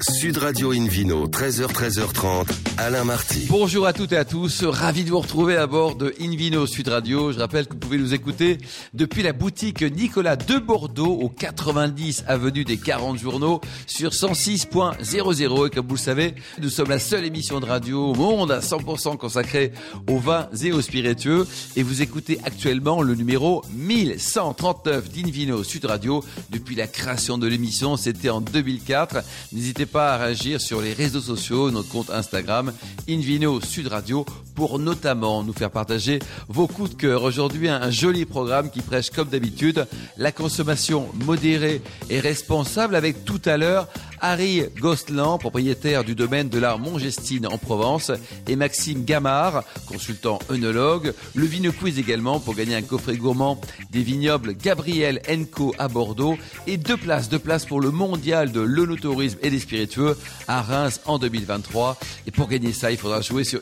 Sud Radio Invino, 13h, 13h30, Alain Marty. Bonjour à toutes et à tous, ravi de vous retrouver à bord de Invino Sud Radio. Je rappelle que vous pouvez nous écouter depuis la boutique Nicolas de Bordeaux au 90 avenue des 40 journaux sur 106.00 et comme vous le savez, nous sommes la seule émission de radio au monde à 100% consacrée aux vins et aux spiritueux et vous écoutez actuellement le numéro 1139 d'Invino Sud Radio depuis la création de l'émission, c'était en 2004. N'hésitez pas à réagir sur les réseaux sociaux, notre compte Instagram Invino Sud Radio pour notamment nous faire partager vos coups de cœur. Aujourd'hui, un joli programme qui prêche comme d'habitude la consommation modérée et responsable avec tout à l'heure Harry Gostland, propriétaire du domaine de la Montgestine en Provence, et Maxime Gamard, consultant œnologue. Le Vino Quiz également pour gagner un coffret gourmand des vignobles Gabriel Enco à Bordeaux et deux places, deux places pour le mondial de l'œnotourisme et des spiritueux à Reims en 2023. Et pour gagner ça, il faudra jouer sur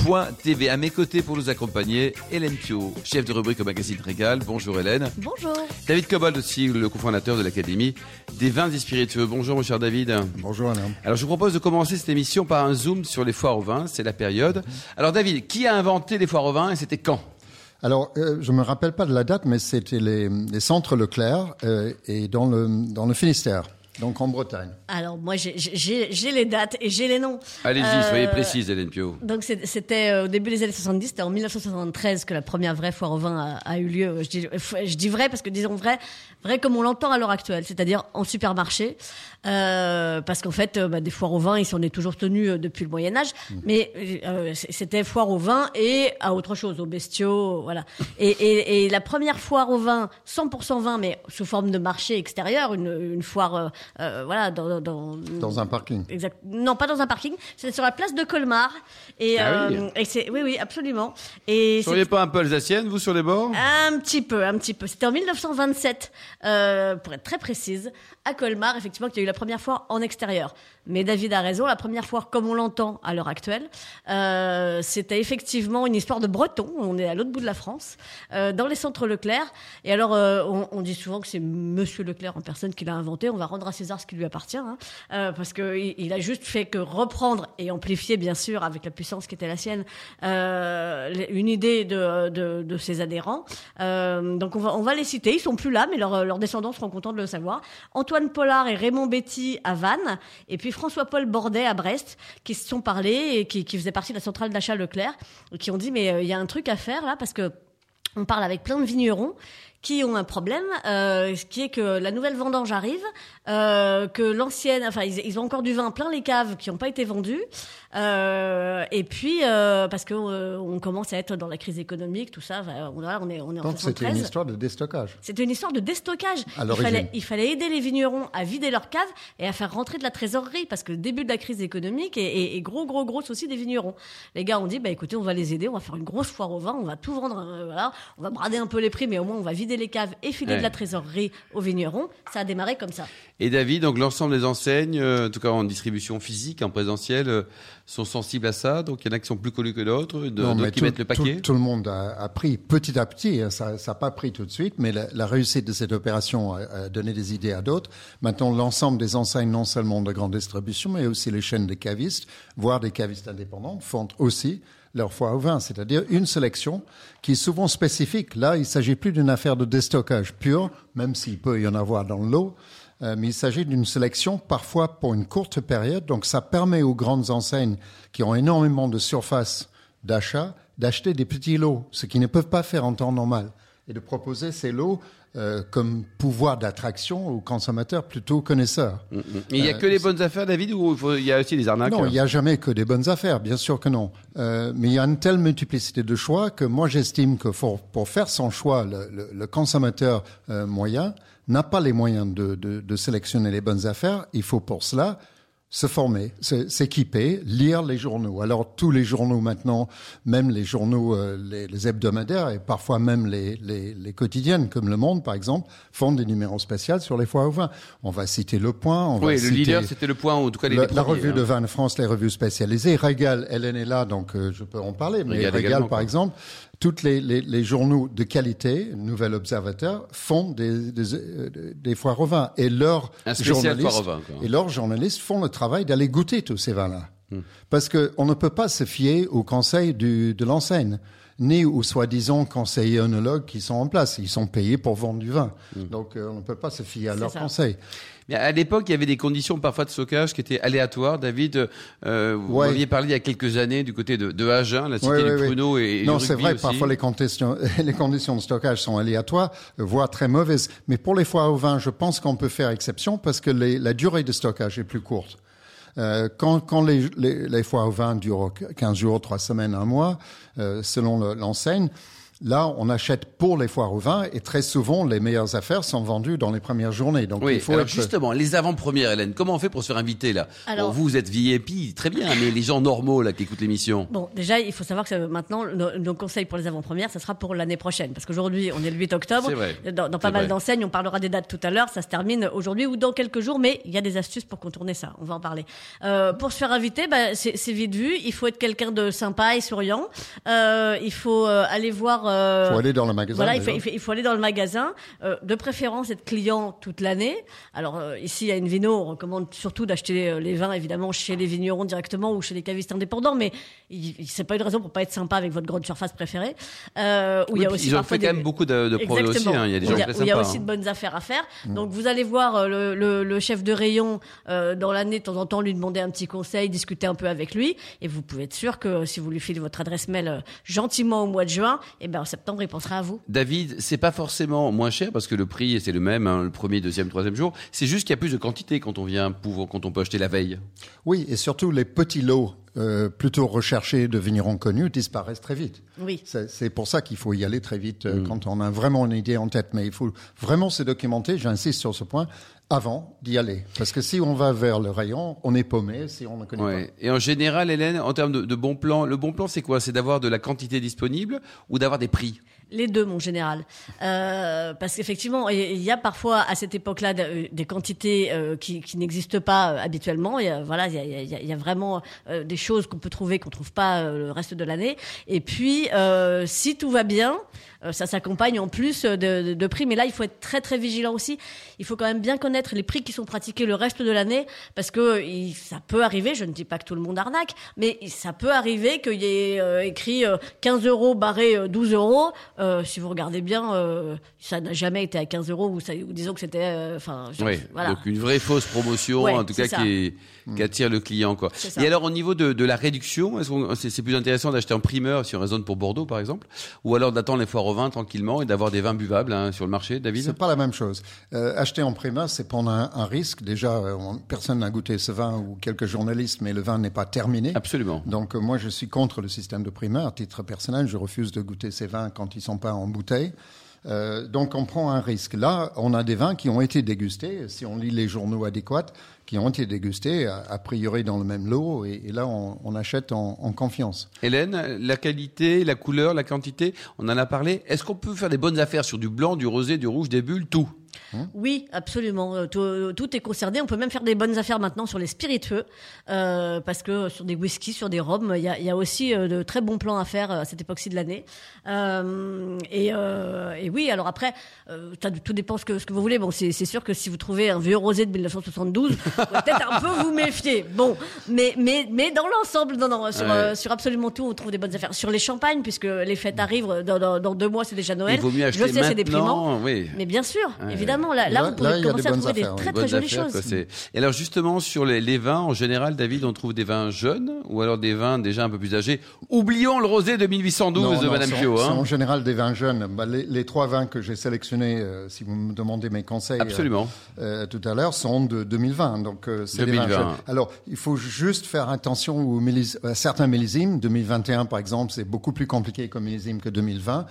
invinoradio.tv. À mes côtés pour nous accompagner, Hélène Pio, chef de rubrique au magazine Régal. Bonjour Hélène. Bonjour. David Cobold aussi, le cofondateur de l'Académie des vins et spiritueux. Bonjour mon cher David. Bonjour Alain. Alors je vous propose de commencer cette émission par un zoom sur les foires au vin, c'est la période. Alors David, qui a inventé les foires au vin et c'était quand? Alors, euh, je me rappelle pas de la date, mais c'était les, les centres Leclerc euh, et dans le, dans le Finistère, donc en Bretagne. Alors moi j'ai- les dates et j'ai les noms. Allez-y, Euh, soyez précise Hélène Pio. Donc c'était euh, au début des années 70, c'était en 1973 que la première vraie foire au vin a, a eu lieu. Je dis, je dis vrai parce que disons vrai, vrai comme on l'entend à l'heure actuelle, c'est-à-dire en supermarché, euh, parce qu'en fait bah, des foires au vin, ils s'en est toujours tenus euh, depuis le Moyen Âge, mais euh, c- c'était foire au vin et à autre chose, aux bestiaux, voilà. Et, et, et la première foire au vin, 100% vin, mais sous forme de marché extérieur, une, une foire, euh, voilà, dans, dans, Dans un parking. Exact. Non, pas dans un parking. C'était sur la place de Colmar. Et, Ah oui. euh, et c'est, oui, oui, absolument. Et Vous seriez pas un peu alsacienne, vous, sur les bords? Un petit peu, un petit peu. C'était en 1927, euh, pour être très précise, à Colmar, effectivement, qu'il y a eu la première fois en extérieur. Mais David a raison, la première fois, comme on l'entend à l'heure actuelle, euh, c'était effectivement une histoire de breton. On est à l'autre bout de la France, euh, dans les centres Leclerc. Et alors, euh, on, dit souvent que c'est Monsieur Leclerc en personne qui l'a inventé. On va rendre à César ce qui lui appartient, hein, parce que il, a juste fait que reprendre et amplifier, bien sûr, avec la puissance qui était la sienne, une idée de, de, de ses adhérents. Donc on va, on va les citer. Ils sont plus là, mais leurs leurs descendants seront contents de le savoir. Antoine Pollard et Raymond Betty à Vannes, et puis François-Paul Bordet à Brest, qui se sont parlé et qui, qui faisaient partie de la centrale d'achat Leclerc, qui ont dit mais euh, il y a un truc à faire là parce que on parle avec plein de vignerons qui ont un problème, euh, qui est que la nouvelle vendange arrive, euh, que l'ancienne, enfin ils, ils ont encore du vin plein les caves qui n'ont pas été vendus, euh, et puis euh, parce que euh, on commence à être dans la crise économique, tout ça, on, voilà, on est on est en Donc c'était une 73. histoire de déstockage. C'était une histoire de déstockage. À il, fallait, il fallait aider les vignerons à vider leurs caves et à faire rentrer de la trésorerie parce que le début de la crise économique et, et- et gros, gros, gros souci des vignerons. Les gars ont dit, bah écoutez, on va les aider, on va faire une grosse foire au vin, on va tout vendre, euh, voilà, on va brader un peu les prix, mais au moins on va vider les caves et filer Ouais. de la trésorerie aux vignerons. Ça a démarré comme ça. Et David, donc l'ensemble des enseignes, euh, en tout cas en distribution physique, en présentiel, euh, sont sensibles à ça. Donc il y en a qui sont plus connus que d'autres, d'autres qui tout, mettent le paquet. tout- tout le monde a, a pris petit à petit. hein, Ça n'a pas pris tout de suite, mais la, la réussite de cette opération a, a donné des idées à d'autres. Maintenant, l'ensemble des enseignes, non seulement de grande distribution, mais aussi les chaînes de cavistes, voire des cavistes indépendants, font aussi leur foire au vin, c'est-à-dire une sélection qui est souvent spécifique. Là, il s'agit plus d'une affaire de déstockage pur, même s'il peut y en avoir dans l'eau. Euh, mais il s'agit d'une sélection parfois pour une courte période. Donc ça permet aux grandes enseignes qui ont énormément de surface d'achat d'acheter des petits lots, ce qu'ils ne peuvent pas faire en temps normal, et de proposer ces lots euh, comme pouvoir d'attraction aux consommateurs plutôt connaisseurs. Mm, mm. Et il y a que les bonnes affaires, David, ou il y a aussi des arnaques? Non, il n'y a jamais que des bonnes affaires, bien sûr que non. Euh, mais il y a une telle multiplicité de choix que moi j'estime que pour, pour faire son choix, le, le- le consommateur euh, moyen n'a pas les moyens de, de- de sélectionner les bonnes affaires. Il faut pour cela se former, s'équiper, lire les journaux. Alors tous les journaux maintenant, même les journaux, euh, les, les hebdomadaires et parfois même les, les, les quotidiennes comme Le Monde par exemple, font des numéros spéciaux sur les foires au vin. On va citer Le Point, on va Oui, le citer leader, c'était le point, en tout cas, les le- la revue hein. de vin de France, les revues spécialisées. Régal, Hélène est là, donc euh, je peux en parler. Mais Régal Régal, par exemple, toutes les, les, les, journaux de qualité, Nouvel Observateur, font des, des, des foires au vin. Et leurs journalistes, et leurs journalistes font le travail d'aller goûter tous ces vins-là. Hmm. Parce qu'on ne peut pas se fier au conseil du, de l'enseigne ni aux soi-disant conseillers œnologues qui sont en place. Ils sont payés pour vendre du vin. Hmm. Donc, euh, on ne peut pas se fier à leurs conseils. Mais à l'époque, il y avait des conditions parfois de stockage qui étaient aléatoires. David, euh, vous aviez parlé il y a quelques années du côté de, de Agen, la cité du pruneau et, Non, c'est vrai, parfois les conditions, les conditions de stockage sont aléatoires, voire très mauvaises. Mais pour les foires au vin, je pense qu'on peut faire exception parce que les, la durée de stockage est plus courte. Euh, quand, quand les, les, les, foires au vin durent 15 jours, 3 semaines, un mois, euh, selon l'enseigne, Là, on achète pour les foires au vin et très souvent, les meilleures affaires sont vendues dans les premières journées. Donc, oui, il faut alors justement, les avant-premières, Hélène, comment on fait pour se faire inviter là? Alors, Vous, vous êtes VIP, très bien, mais les gens normaux là qui écoutent l'émission. Bon, déjà, il faut savoir que maintenant, nos, conseils pour les avant-premières, ça sera pour l'année prochaine, parce qu'aujourd'hui, on est le 8 octobre. Vrai. Dans, dans pas mal d'enseignes, on parlera des dates tout à l'heure. Ça se termine aujourd'hui ou dans quelques jours, mais il y a des astuces pour contourner ça. On va en parler. Euh, pour se faire inviter, bah, c'est vite vu. Il faut être quelqu'un de sympa et souriant. Euh, il faut euh, aller voir il faut aller dans le magasin. Voilà, il faut, il faut, aller dans le magasin. Euh, de préférence, être client toute l'année. Alors euh, ici, à Invino, on recommande surtout d'acheter euh, les vins, évidemment, chez les vignerons directement ou chez les cavistes indépendants. Mais c'est pas une raison pour pas être sympa avec votre grande surface préférée. Euh, où il y a aussi ils ont fait quand même beaucoup de, de projets aussi. Hein. Il y a des gens il y a, aussi de bonnes affaires à faire. Mm. Donc vous allez voir le, le, le chef de rayon euh, dans l'année, de temps en temps, lui demander un petit conseil, discuter un peu avec lui. Et vous pouvez être sûr que si vous lui filez votre adresse mail gentiment au mois de juin, et eh ben en septembre il pensera à vous. David, c'est pas forcément moins cher parce que le prix c'est le même, hein, le premier, deuxième, troisième jour. C'est juste qu'il y a plus de quantité quand on vient pour, quand on peut acheter la veille. Oui, et surtout les petits lots euh, plutôt recherchés de vignerons connus disparaissent très vite. Oui. C'est pour ça qu'il faut y aller très vite euh, mm. quand on a vraiment une idée en tête. Mais il faut vraiment se documenter, j'insiste sur ce point, avant d'y aller. Parce que si on va vers le rayon, on est paumé si on ne connaît ouais. pas. Et en général, Hélène, en termes de, de bon plan, le bon plan, c'est quoi? C'est d'avoir de la quantité disponible ou d'avoir des prix? Les deux, mon général. Euh, parce qu'effectivement, il y a parfois à cette époque-là euh, des quantités euh, qui, n'existent pas euh, habituellement. Il y a, voilà, il y a, vraiment des choses qu'on peut trouver qu'on trouve pas le reste de l'année. Et puis, si tout va bien, ça s'accompagne en plus de, prix. Mais là, il faut être très très vigilant aussi. Il faut quand même bien connaître les prix qui sont pratiqués le reste de l'année, parce que ça peut arriver. Je ne dis pas que tout le monde arnaque, mais ça peut arriver qu'il y ait écrit 15 euros barré 12 euros. Euh, si vous regardez bien, euh, ça n'a jamais été à 15 euros ou, disons que c'était, euh, enfin, oui, voilà. Donc une vraie fausse promotion, en tout cas qui, qui, attire le client, quoi. Et alors au niveau de, de la réduction, est-ce c'est plus intéressant d'acheter en primeur si on raisonne pour Bordeaux, par exemple, ou alors d'attendre les foires au vin tranquillement et d'avoir des vins buvables hein, sur le marché, David? C'est pas la même chose. acheter en primeur, c'est prendre un, un risque. Déjà, personne n'a goûté ce vin ou quelques journalistes, mais le vin n'est pas terminé. Absolument. Donc moi, je suis contre le système de primeur. À titre personnel, je refuse de goûter ces vins quand ils sont pas en bouteille. Euh, donc on prend un risque. Là, on a des vins qui ont été dégustés, si on lit les journaux adéquats, qui ont été dégustés, a, priori dans le même lot, et, là on, achète en, confiance. Hélène, la qualité, la couleur, la quantité, on en a parlé. Est-ce qu'on peut faire des bonnes affaires sur du blanc, du rosé, du rouge, des bulles, tout? Hein oui, absolument. Euh, euh, tout, est concerné. On peut même faire des bonnes affaires maintenant sur les spiritueux, euh, parce que sur des whiskies, sur des rhums, il y a, y a, aussi de très bons plans à faire à cette époque-ci de l'année. Euh, et, et, oui, alors après, tout dépend ce que, ce que vous voulez. Bon, c'est sûr que si vous trouvez un vieux rosé de 1972, peut-être un peu vous méfier. Bon, mais mais mais dans l'ensemble, non non, sur, sur absolument tout, on trouve des bonnes affaires. Sur les champagnes, puisque les fêtes arrivent dans, dans, deux mois, c'est déjà Noël. Il vaut mieux acheter Je sais, c'est déprimant. Oui. Mais bien sûr, évidemment là, là, vous pouvez commencer à trouver des très très jolies choses. et alors justement sur les, les, vins, en général, David, on trouve des vins jeunes ou alors des vins déjà un peu plus âgés? Oublions le rosé de 1812 de Madame Pio. Hein. en général des vins jeunes. Bah, les, les, trois vins que j'ai sélectionnés, euh, si vous me demandez mes conseils, euh, absolument, euh, tout à l'heure, sont de 2020. Donc euh, c'est des vins jeunes. Alors il faut juste faire attention aux à certains millésimes. 2021 par exemple, c'est beaucoup plus compliqué comme millésime que 2020.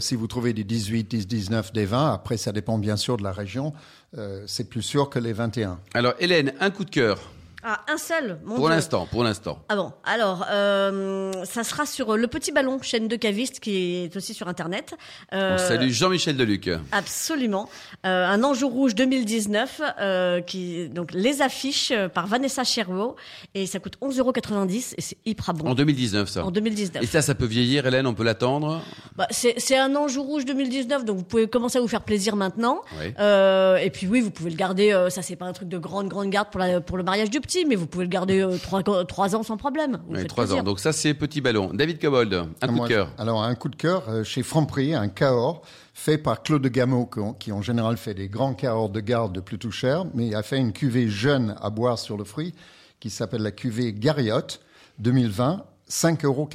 si vous trouvez des 18, 10, 19 des vins, après ça dépend bien sûr de la région, euh, c'est plus sûr que les 21. Alors Hélène, un coup de cœur Ah, un seul, mon Pour Dieu. l'instant, pour l'instant. Ah bon, alors, euh, ça sera sur Le Petit Ballon, chaîne de caviste qui est aussi sur Internet. Euh, On salue Jean-Michel Deluc. Absolument. Euh, un Anjou Rouge 2019, euh, qui, donc les affiches euh, par Vanessa Cherwo, et ça coûte 11,90€ et c'est hyper bon. En 2019, ça. En 2019. Et ça, ça peut vieillir, Hélène, on peut l'attendre? Bah, c'est c'est un Anjou Rouge 2019, donc vous pouvez commencer à vous faire plaisir maintenant. Oui. Euh, et puis oui, vous pouvez le garder, euh, ça c'est pas un truc de grande, grande garde pour, la, pour le mariage du petit, mais vous pouvez le garder euh, trois, trois ans sans problème. Vous Oui, faites trois plaisir. ans. Donc ça, c'est Petit Ballon. David Cobold, un coup Moi, de cœur. Alors, un coup de cœur euh, chez Franprix, un Cahors fait par Claude Gameau, qui, en général fait des grands Cahors de garde de plutôt cher, mais il a fait une cuvée jeune à boire sur le fruit qui s'appelle la cuvée Gariotte 2020, 5,95 euros.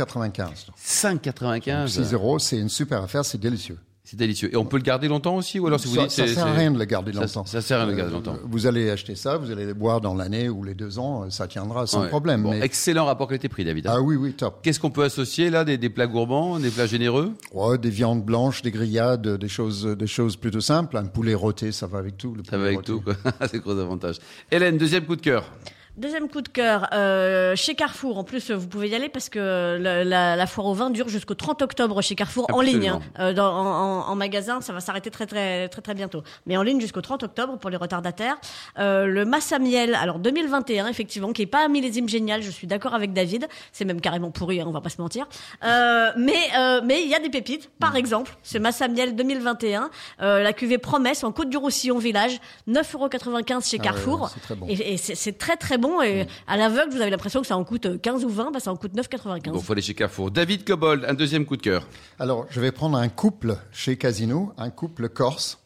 5,95. 6 euros, c'est une super affaire, c'est délicieux. C'est délicieux. Et on peut le garder longtemps aussi Ou alors si vous ça, dites ça c'est- sert à rien de le garder ça- longtemps. Ça, sert à rien de le garder longtemps. Vous allez acheter ça, vous allez le boire dans l'année ou les deux ans, ça tiendra sans Ouais. problème. Bon, mais- Excellent rapport qualité-prix, David. Ah oui, oui, top. Qu'est-ce qu'on peut associer là des, des plats gourmands, des plats généreux? Ouais, des viandes blanches, des grillades, des choses, des choses plutôt simples. Un poulet rôti, ça va avec tout. le Ça va avec rôti. tout, quoi. c'est gros avantage. Hélène, deuxième coup de cœur. Deuxième coup de cœur, euh, chez Carrefour. En plus, vous pouvez y aller parce que la, la- la foire au vin dure jusqu'au 30 octobre chez Carrefour en ligne. Hein. Euh, dans- en, magasin, ça va s'arrêter très très très très bientôt. Mais en ligne jusqu'au 30 octobre pour les retardataires. Euh, le Massa Miel, alors 2021 effectivement, qui est pas un millésime génial. Je suis d'accord avec David. C'est même carrément pourri, hein, on va pas se mentir. Euh, mais euh, mais il y a des pépites. Par Mm. exemple, ce Massa Miel 2021, euh, la cuvée Promesse en Côte du Roussillon Village, 9,95€ chez Ah ouais, Carrefour. ouais, c'est très bon. Et, et c'est très très bon. Et à l'aveugle, vous avez l'impression que ça en coûte 15 ou 20, bah ça en coûte 9,95. Bon, faut aller chez Carrefour. David Cobold, un deuxième coup de cœur. Alors, je vais prendre un couple chez Casino, un couple corse.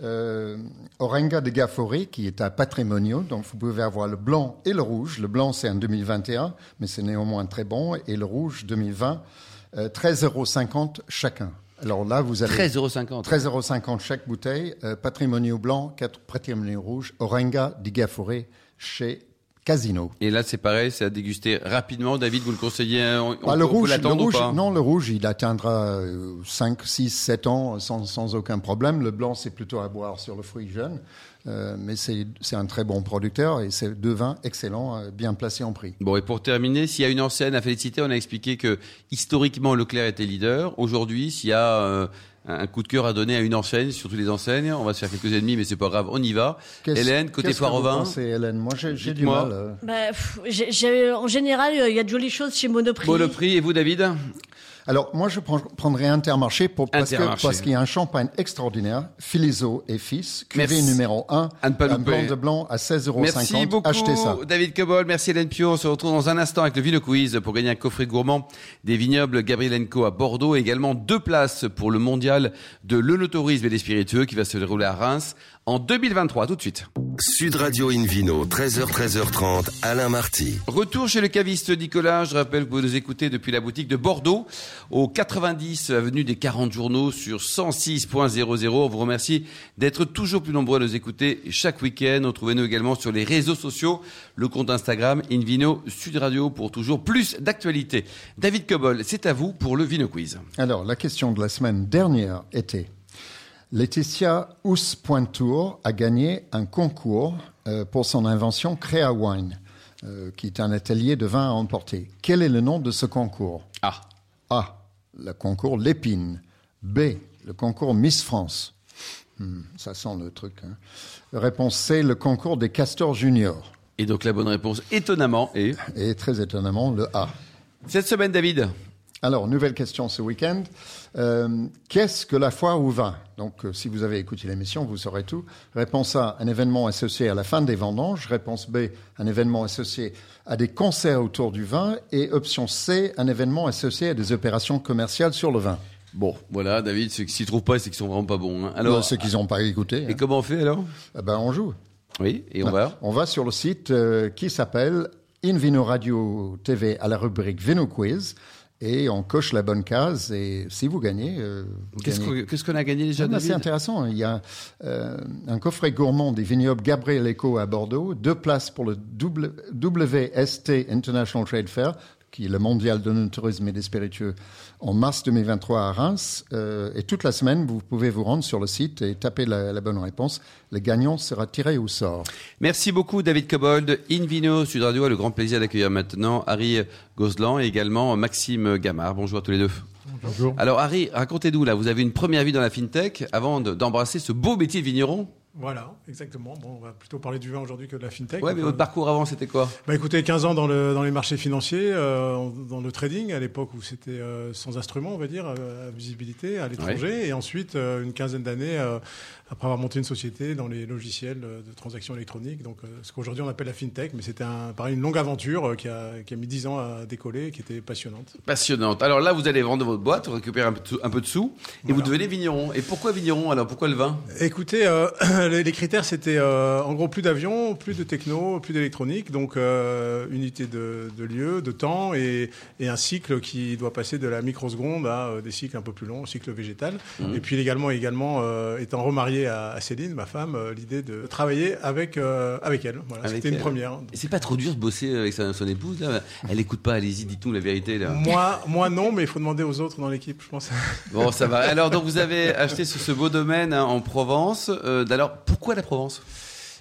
Euh, Orenga de Gaforé, qui est un patrimonio, donc vous pouvez avoir le blanc et le rouge. Le blanc, c'est en 2021, mais c'est néanmoins très bon. Et le rouge, 2020, euh, 13,50 euros chacun. Alors là, vous avez 13,50€. 13,50 euros chaque bouteille. Euh, patrimonio blanc, quatre patrimonio rouge. Orenga de Gaforé chez Casino. Et là, c'est pareil, c'est à déguster rapidement. David, vous le conseillez euh, On, Bah, le peut rouge, le ou rouge, pas non, le rouge, il atteindra euh, 5, 6, 7 ans sans, sans aucun problème. Le blanc, c'est plutôt à boire sur le fruit jeune. Euh, mais c'est c'est un très bon producteur et c'est deux vins excellents, euh, bien placés en prix. Bon, et pour terminer, s'il y a une enseigne à féliciter, on a expliqué que historiquement, Leclerc était leader. Aujourd'hui, s'il y a euh, un coup de cœur à donner à une enseigne, surtout les enseignes, on va se faire quelques ennemis, mais c'est pas grave, on y va. Hélène, côté foire au vin. pensez, Hélène Moi, j'ai du mal. euh. Bah, pff, en général, il y a de jolies choses chez Monoprix. Bon, le prix, et vous, David? Alors, moi, je prendrais Intermarché pour, parce qu'il y a un champagne extraordinaire, Filizo et Fils, cuvée numéro 1, À ne pas un blanc de blanc à 16,50 euros. Merci beaucoup, Achetez ça. David Cobol. Merci Hélène Pio. On se retrouve dans un instant avec le Vino Quiz pour gagner un coffret gourmand des vignobles Gabrielenco à Bordeaux et également deux places pour le mondial de l'œnotourisme et des spiritueux qui va se dérouler à Reims en 2023. Tout de suite. Sud Radio Invino, 13h, 13h30, Alain Marty. Retour chez le caviste Nicolas. Je rappelle que vous nous écoutez depuis la boutique de Bordeaux au 90 avenue des 40 journaux sur 106.00. On vous remercie d'être toujours plus nombreux à nous écouter chaque week-end. Retrouvez-nous également sur les réseaux sociaux, le compte Instagram Invino Sud Radio pour toujours plus d'actualité. David Cobol, c'est à vous pour le Vino Quiz. Alors, la question de la semaine dernière était Laetitia Housse-Pointour a gagné un concours euh, pour son invention Crea Wine, euh, qui est un atelier de vin à emporter. Quel est le nom de ce concours? Ah, A. Le concours Lépine. B. Le concours Miss France. Hmm, ça sent le truc. hein. Réponse C. Le concours des castors juniors. et donc la bonne réponse, étonnamment, est Et très étonnamment, le A. cette semaine, David. Alors, nouvelle question ce week-end. Euh, Qu'est-ce que la foire au vin Donc, euh, si vous avez écouté l'émission, vous saurez tout. Réponse A, un événement associé à la fin des vendanges. Réponse B, un événement associé à des concerts autour du vin. Et option C, un événement associé à des opérations commerciales sur le vin. Bon, voilà, David, ceux qui s'y trouvent pas, c'est qu'ils sont vraiment pas bons. hein. Alors, ceux qui n'ont pas écouté, et hein. comment on fait alors? Eh ben, on joue. Oui, et on va On va sur le site euh, qui s'appelle Invino Radio TV à la rubrique Vino Quiz. Et on coche la bonne case. Et si vous gagnez, euh, Qu'est-ce gagnez. qu'on qu'est-ce qu'on a gagné déjà, Ah, c'est intéressant. Il y a euh, un coffret gourmand des vignobles Gabriel Eco à Bordeaux, deux places pour le WST International Trade Fair, qui est le mondial de tourisme et des spiritueux, en mars 2023 à Reims. Euh, et toute la semaine, vous pouvez vous rendre sur le site et taper la, la bonne réponse. Le gagnant sera tiré au sort. Merci beaucoup David Cobold. Invino Sud Radio a le grand plaisir d'accueillir maintenant Harry Gozlan et également Maxime Gamard. Bonjour à tous les deux. Bonjour. Alors Harry, racontez-nous là, vous avez une première vie dans la fintech avant de- d'embrasser ce beau métier de vigneron. Voilà, exactement. Bon, on va plutôt parler du vin aujourd'hui que de la fintech. Ouais, mais votre parcours avant c'était quoi? Bah, écoutez, 15 ans dans, le, dans les marchés financiers, euh, dans le trading, à l'époque où c'était euh, sans instrument, on va dire, euh, à visibilité, à l'étranger. Et ensuite, euh, une quinzaine d'années, euh, après avoir monté une société dans les logiciels de transactions électroniques. Donc, euh, ce qu'aujourd'hui on appelle la fintech. Mais c'était un, pareil, une longue aventure euh, qui, a, qui a mis 10 ans à décoller et qui était passionnante. Passionnante. Alors là, vous allez vendre votre boîte, récupérer un peu, de- un peu de sous, et vous devenez vigneron. Et pourquoi vigneron alors Pourquoi le vin? Écoutez, euh, les, les critères, c'était euh, en gros plus d'avions, plus de techno, plus d'électronique, donc euh, unité de, de lieu, de temps et, et un cycle qui doit passer de la microseconde à des cycles un peu plus longs, cycle végétal. Mhm. Et puis également, également étant remarié à, à Céline, ma femme, euh, l'idée de travailler avec euh, avec elle. Voilà, c'était une elle. première. C'est pas trop dur de bosser avec sa- son épouse là Elle écoute pas, allez-y, dites-nous la vérité là. Moi, moi non, mais il faut demander aux autres dans l'équipe, je pense. Bon, ça va. Alors donc vous avez acheté ce, ce beau domaine hein, en Provence. Euh, alors pourquoi la Provence?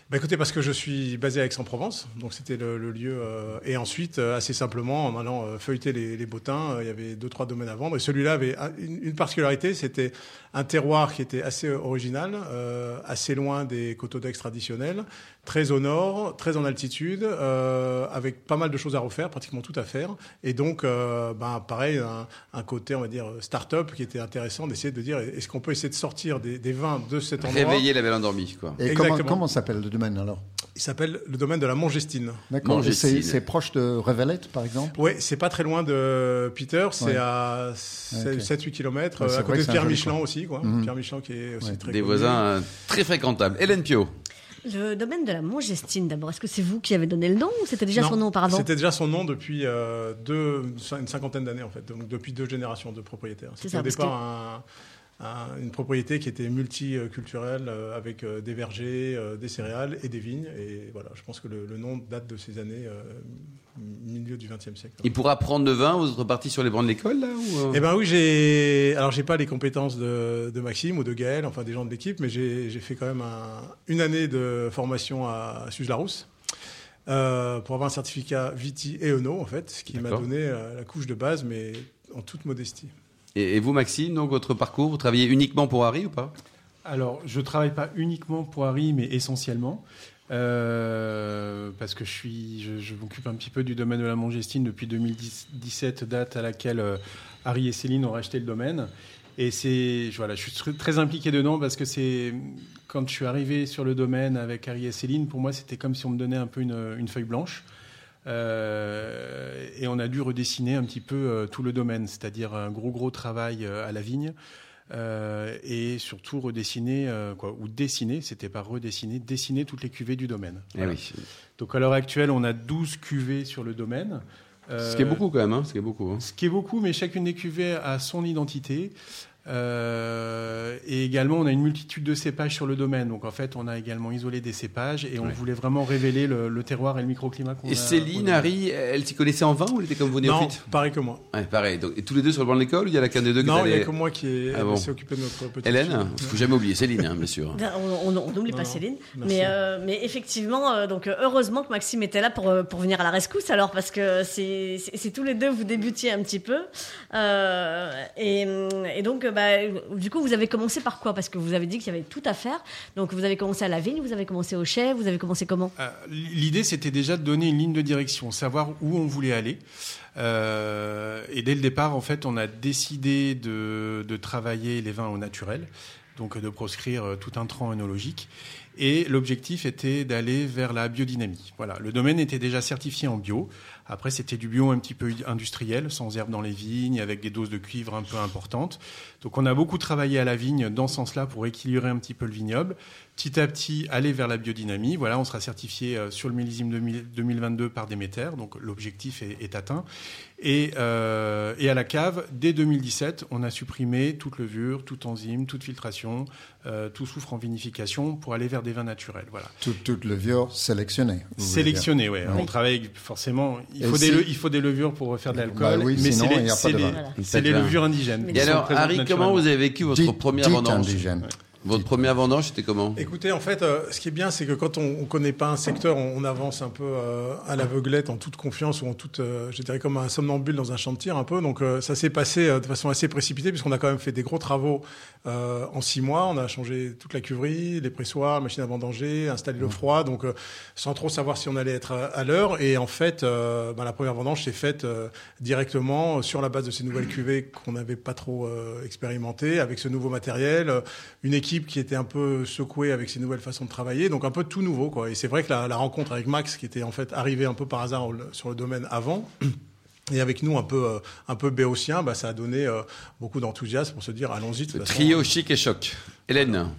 Bah écoutez, parce que je suis basé à Aix-en-Provence, donc c'était le, le lieu. euh, et ensuite, euh, assez simplement, en allant euh, feuilleter les, les bottins, euh, il y avait deux trois domaines à vendre. Et celui-là avait un- une, une particularité, c'était un terroir qui était assez original, euh, assez loin des coteaux d'Aix traditionnels, très au nord, très en altitude, euh, avec pas mal de choses à refaire, pratiquement tout à faire. Et donc, euh, ben pareil, un, un côté, on va dire, start-up qui était intéressant d'essayer de dire, est-ce qu'on peut essayer de sortir des, des vins de cet endroit? Réveiller la belle endormie quoi. Et comment, Exactement. comment s'appelle le domaine alors Il s'appelle le domaine de la Mongestine. D'accord. C'est proche de Revelette, par exemple Oui, c'est pas très loin de Peter, c'est Ouais. à Ok. 7-8 km, Ouais, c'est à côté que de Pierre Michelin coin. aussi, quoi. Mhm. Pierre Michelin qui est aussi Ouais. très Des connu. voisins euh, très fréquentables. Hélène Pio. Le domaine de la Mongestine, d'abord, est-ce que c'est vous qui avez donné le nom ou c'était déjà Non, son nom auparavant C'était déjà son nom depuis euh, deux, une cinquantaine d'années en fait, donc depuis deux générations de propriétaires. C'est C'était ça, au départ un- un- une propriété qui était multiculturelle euh, avec euh, des vergers, euh, des céréales et des vignes. Et voilà, je pense que le, le nom date de ces années milieu du XXe siècle. Et pour apprendre le vin, vous êtes reparti sur les bancs de l'école là ou, Eh ben oui, j'ai. Alors j'ai pas les compétences de, de Maxime ou de Gaël, enfin des gens de l'équipe, mais j'ai fait quand même un- une année de formation à Suze-Larousse euh, pour avoir un certificat Viti et Eno en fait, ce qui m'a donné euh, la couche de base, mais en toute modestie. Et, vous Maxime, donc votre parcours, vous travaillez uniquement pour Harry ou pas? Alors, je travaille pas uniquement pour Harry, mais essentiellement. euh, parce que je, m'occupe un petit peu du domaine de la Mongestine depuis 2017, date à laquelle euh, Harry et Céline ont racheté le domaine. Et c'est, voilà, je suis tr- très impliqué dedans parce que c'est quand je suis arrivé sur le domaine avec Harry et Céline, pour moi, c'était comme si on me donnait un peu une feuille blanche. Euh, et on a dû redessiner un petit peu euh, tout le domaine, c'est-à-dire un gros gros travail euh, à la vigne. Euh, et surtout redessiner, euh, quoi, ou dessiner, c'était pas redessiner, dessiner toutes les cuvées du domaine. Eh Voilà. oui. Donc à l'heure actuelle, on a 12 cuvées sur le domaine. Euh, Ce qui est beaucoup quand même, hein, ce qui est beaucoup. hein. Ce qui est beaucoup, mais chacune des cuvées a son identité. Euh, et également, on a une multitude de cépages sur le domaine. Donc en fait, on a également isolé des cépages et on Ouais. voulait vraiment révéler le, le terroir et le microclimat qu'on a. Et Céline. Harry, elle s'y connaissait en vin ou elle était comme vous Non, néophyte pareil que moi. Ouais, pareil. Donc, et tous les deux sur le banc de l'école ou il y en a qu'un des deux qui Non, il n'y a que moi qui Ah bon. s'est occupé de notre petite Hélène, il faut jamais oublier Céline, hein, bien sûr. On n'oublie Non, pas non. Céline. Mais, euh, mais effectivement, euh, donc, heureusement que Maxime était là pour, pour venir à la rescousse, alors, parce que c'est c'est- c'est tous les deux, vous débutiez un petit peu. Euh, et, et donc, bah, du coup, vous avez commencé par quoi? Parce que vous avez dit qu'il y avait tout à faire. Donc, vous avez commencé à la vigne, vous avez commencé au chai, vous avez commencé comment? Euh, L'idée, c'était déjà de donner une ligne de direction, savoir où on voulait aller. Euh, et dès le départ, en fait, on a décidé de, travailler les vins au naturel, donc de proscrire euh, tout intrant œnologique. Et l'objectif était d'aller vers la biodynamie. Voilà, le domaine était déjà certifié en bio. Après, c'était du bio un petit peu industriel, sans herbes dans les vignes, avec des doses de cuivre un peu importantes. Donc, on a beaucoup travaillé à la vigne dans ce sens-là pour équilibrer un petit peu le vignoble. Petit à petit, aller vers la biodynamie. Voilà, on sera certifié euh, sur le millésime 2000 2022 par Déméter. Donc, l'objectif est, est atteint. Et, euh, et à la cave, dès 2017, on a supprimé toute levure, toute enzyme, toute filtration, euh, tout soufre en vinification pour aller vers des vins naturels. Voilà. Tout, toute levure sélectionnée. vous voulez Sélectionné, ouais. Oui. On travaille forcément. Il faut, des, si- le- il faut des levures pour refaire de l'alcool, Bah oui, mais c'est il les, y a pas c'est de les-. Voilà. les levures indigènes. Et alors, Harry, comment vous avez vécu votre première Dites vendange. Votre première vendange, c'était comment Écoutez, en fait, euh, ce qui est bien, c'est que quand on ne connaît pas un secteur, on, on avance un peu euh, à l'aveuglette, en toute confiance ou en toute, euh, je dirais comme un somnambule dans un champ de tir un peu. Donc euh, ça s'est passé euh, de façon assez précipitée puisqu'on a quand même fait des gros travaux euh, en six mois. On a changé toute la cuverie, les pressoirs, machine à vendanger, installé le froid, donc euh, sans trop savoir si on allait être à, à l'heure. Et en fait, euh, ben, la première vendange s'est faite directement sur la base de ces nouvelles cuvées qu'on n'avait pas trop expérimentées, avec ce nouveau matériel, une équipe qui était un peu secouée avec ces nouvelles façons de travailler, donc un peu tout nouveau. Quoi. Et c'est vrai que la, la rencontre avec Max, qui était en fait arrivé un peu par hasard sur le domaine avant, et avec nous un peu euh, un peu béotien, bah, ça a donné euh, beaucoup d'enthousiasme pour se dire allons-y. façon. Trio chic et choc. Hélène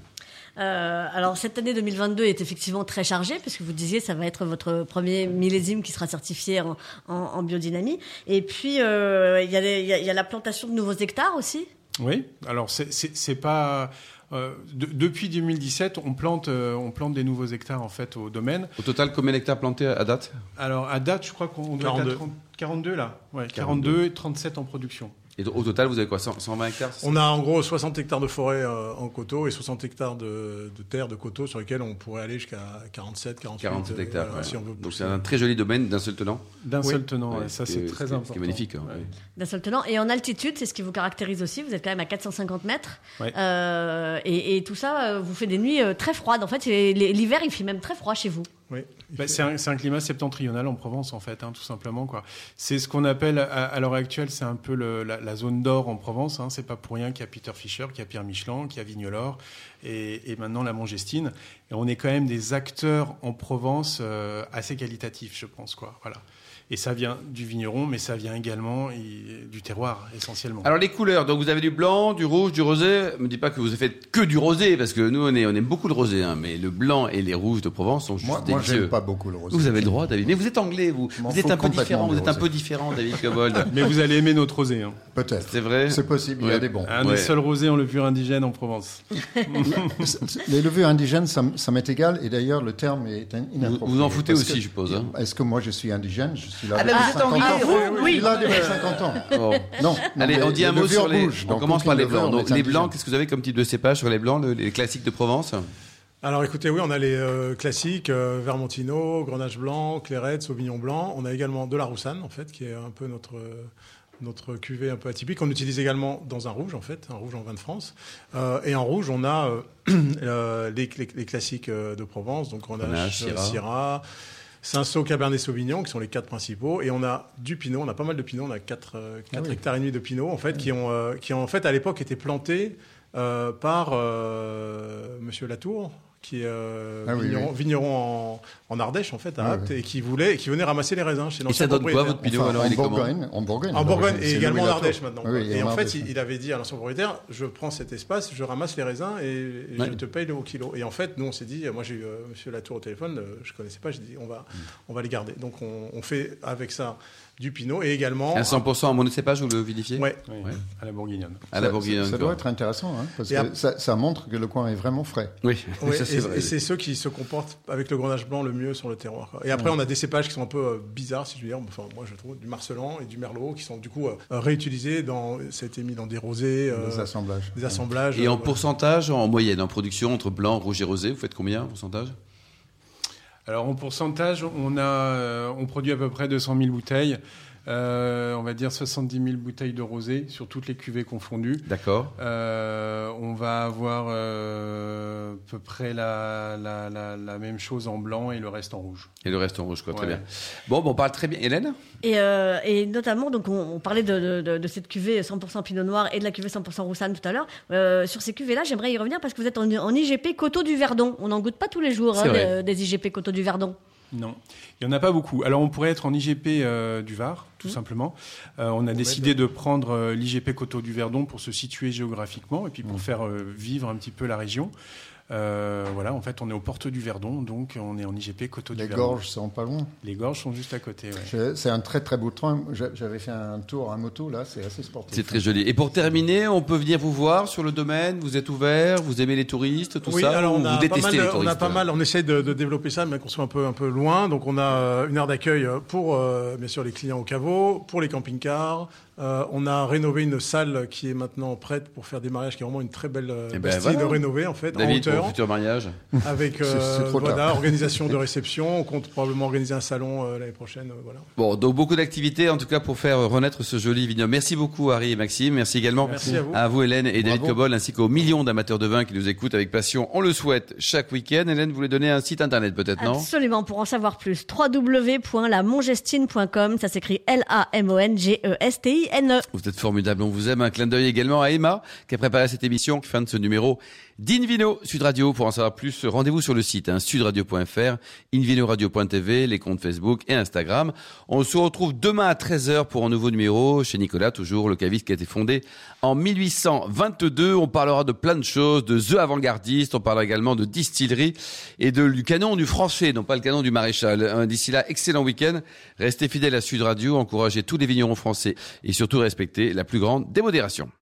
Euh, alors cette année 2022 est effectivement très chargée puisque vous disiez ça va être votre premier millésime qui sera certifié en, en, en biodynamie. Et puis euh, il y, a y a- il y a la plantation de nouveaux hectares aussi. Oui, alors c'est pas. Euh, de- depuis 2017, on plante, euh, on plante des nouveaux hectares en fait au domaine. Au total, combien d'hectares plantés à date? Alors à date, je crois qu'on doit être 42. à 30 42 là. Ouais, 42 et 37 en production. Et au total, vous avez quoi 100 120 hectares c'est On a en gros 60 hectares de forêt euh, en coteaux et 60 hectares de, de terre de coteaux sur lesquels on pourrait aller jusqu'à 47, 48 47 euh, hectares. voilà, ouais. si on veut Donc c'est un très joli domaine d'un seul tenant. D'un Oui. seul tenant, Ouais, ça ce c'est très ce important. ce qui est magnifique, hein, Ouais. d'un seul tenant. Et en altitude, c'est ce qui vous caractérise aussi. Vous êtes quand même à 450 mètres. Ouais. Euh, et, et tout ça, vous fait des nuits très froides. En fait, l'hiver, il fait même très froid chez vous. Oui. Bah, c'est un, c'est un climat septentrional en Provence en fait, hein, tout simplement quoi. C'est ce qu'on appelle à, à l'heure actuelle, c'est un peu le- la, la zone d'or en Provence. Hein. C'est pas pour rien qu'il y a Peter Fischer, qu'il y a Pierre Michelin, qu'il y a Vignolor et, et maintenant la Mangestine. Et on est quand même des acteurs en Provence euh, assez qualitatifs, je pense quoi. Voilà. Et ça vient du vigneron, mais ça vient également et- du terroir essentiellement. Alors les couleurs, donc vous avez du blanc, du rouge, du rosé. Me dis pas que vous faites que du rosé, parce que nous on, est, on aime beaucoup le rosé, hein, mais le blanc et les rouges de Provence sont juste Moi, moi délicieux. j'aime pas beaucoup le rosé. vous avez le droit, David. Mais vous êtes anglais, vous. Vous êtes un peu différent. Vous êtes un rosé. peu différent, David Cobold. mais vous allez aimer notre rosé. Hein. Peut-être. C'est vrai. C'est possible, il y Ouais. a des bons. Un Ouais. des seuls rosés en levure indigène en Provence. Les levures indigènes, ça, m'est égal, et d'ailleurs le terme est in- Vous, inapproprié. vous en foutez aussi, que- je suppose. Hein. Est-ce que moi je suis indigène? Je suis là Ah, ben, vous êtes 50 anglais, ans. oui, là depuis 50 ans. Bon. Non, non, Allez, mais on dit un mot sur les. on commence par les blancs. Donc les blancs, qu'est-ce que vous avez comme type de cépage sur les blancs, le- les classiques de Provence? Alors écoutez, oui, on a les euh, classiques, euh, Vermentino, Grenache blanc, Clairette, Sauvignon blanc. On a également de la Roussanne, en fait, qui est un peu notre, euh, notre cuvée un peu atypique. On utilise également dans un rouge, en fait, un rouge en vin de France. Euh, et en rouge, on a euh, euh, les, les- les classiques euh, de Provence, donc Grenache, Grenache, Syrah. Cinsault, Cabernet Sauvignon, qui sont les quatre principaux, et on a du Pinot. On a pas mal de Pinot. On a 4, Ah oui. hectares et demi de Pinot, en fait, qui ont, euh, qui ont en fait à l'époque été plantés euh, par euh, Monsieur Latour, qui est euh, Ah vigneron, oui. vigneron en, en Ardèche, en fait, à Ah Apt, oui. et qui voulait, qui venait ramasser les raisins chez Et l'ancien ça donne quoi propriétaire. votre Pinot Enfin, alors en il est comment Bourgogne, en Bourgogne. En Bourgogne d'origine, et également en Ardèche Latour. maintenant. Et en en fait, il, il avait dit à l'ancien propriétaire, je prends cet espace, je ramasse les raisins et, et Ouais. je te paye le au kilo. Et en fait, nous, on s'est dit, moi j'ai eu euh, Monsieur Latour au téléphone, euh, je connaissais pas, j'ai dit, on va, Mm. on va les garder. Donc on, on fait avec ça du pinot et également. Un 100% en monocépage, vous le vinifiez Ouais. Oui, Ouais. à la bourguignonne. À la Ça- bourguignonne. Ça, ça quoi. doit être intéressant, hein, parce Et que ça, ça montre que le coin est vraiment frais. Oui, Ouais, ça c'est et vrai. et c'est ceux qui se comportent avec le grenache blanc le mieux sur le terroir. quoi. Et après, on a des cépages qui sont un peu euh, bizarres, si je veux dire. Enfin, moi, je trouve du Marcelan et du Merlot qui sont du coup euh, réutilisés. Dans, ça a été mis dans des rosés, euh, Les assemblages. des assemblages. Et euh, en pourcentage, en moyenne, en production, entre blanc, rouge et rosé, vous faites combien en pourcentage? Alors en pourcentage, on a, euh, on produit à peu près 200 000 bouteilles. Euh, on va dire 70 000 bouteilles de rosé sur toutes les cuvées confondues. D'accord. Euh, on va avoir euh, à peu près la, la, la, la même chose en blanc et le reste en rouge. Et le reste en rouge, quoi. Très bien. Bon, bon, on parle très bien. Hélène? Et, euh, et notamment, donc, on, on parlait de, de- de- de cette cuvée 100% Pinot Noir et de la cuvée 100% Roussanne tout à l'heure. Euh, sur ces cuvées-là, j'aimerais y revenir parce que vous êtes en, en IGP Coteau du Verdon. On n'en goûte pas tous les jours hein, des, des IGP Coteau du Verdon. Non, il n'y en a pas beaucoup. Alors on pourrait être en IGP euh, du Var, tout simplement. Euh, on a décidé de prendre euh, l'IGP Coteau du Verdon pour se situer géographiquement et puis pour faire euh, vivre un petit peu la région. Euh, voilà, en fait, on est aux portes du Verdon, donc on est en IGP Coteau du Les Verdon. gorges sont pas loin. Les gorges sont juste à côté. ouais. C'est un très très beau train. J'a- J'avais fait un tour à moto là, c'est assez sportif. C'est très joli. Et pour terminer, on peut venir vous voir sur le domaine. Vous êtes ouvert, vous aimez les touristes, tout oui, ça. alors on a, vous pas détestez mal les de, on touristes a pas mal, on essaye de, de développer ça, mais qu'on soit un peu, un peu loin. Donc on a euh, une aire d'accueil pour, euh, bien sûr, les clients au caveau, pour les camping-cars. Euh, on a rénové une salle qui est maintenant prête pour faire des mariages, qui est vraiment une très belle euh, Eh ben, bastille voilà. de rénover, en fait, en David, pour hauteur. Le futur mariage. Avec C'est- c'est euh, trop voilà, organisation de réception. On compte probablement organiser un salon euh, l'année prochaine. euh, voilà. Bon, donc beaucoup d'activités en tout cas pour faire renaître ce joli vignoble. Merci beaucoup Harry et Maxime. Merci également Merci à vous. Hélène et David. Cobol ainsi qu'aux millions d'amateurs de vin qui nous écoutent avec passion. On le souhaite chaque week-end. Hélène, vous voulez donner un site internet peut-être, non? Absolument, pour en savoir plus, www.lamongestine.com, ça s'écrit L-A-M-O-N-G-E-S-T-I-N-E. Vous êtes formidable, on vous aime. Un clin d'œil également à Emma qui a préparé cette émission. Fin de ce numéro d'Invino Sud Radio. Pour en savoir plus, rendez-vous sur le site hein, sudradio.fr, invinoradio.tv, les comptes Facebook et Instagram. On se retrouve demain à 13h pour un nouveau numéro chez Nicolas, toujours le caviste qui a été fondé en 1822. On parlera de plein de choses, de The avant-gardiste, on parlera également de distillerie et de, du canon du français, non pas le canon du maréchal. Euh, D'ici là, excellent week-end. Restez fidèles à Sud Radio, encouragez tous les vignerons français et surtout respectez la plus grande démodération.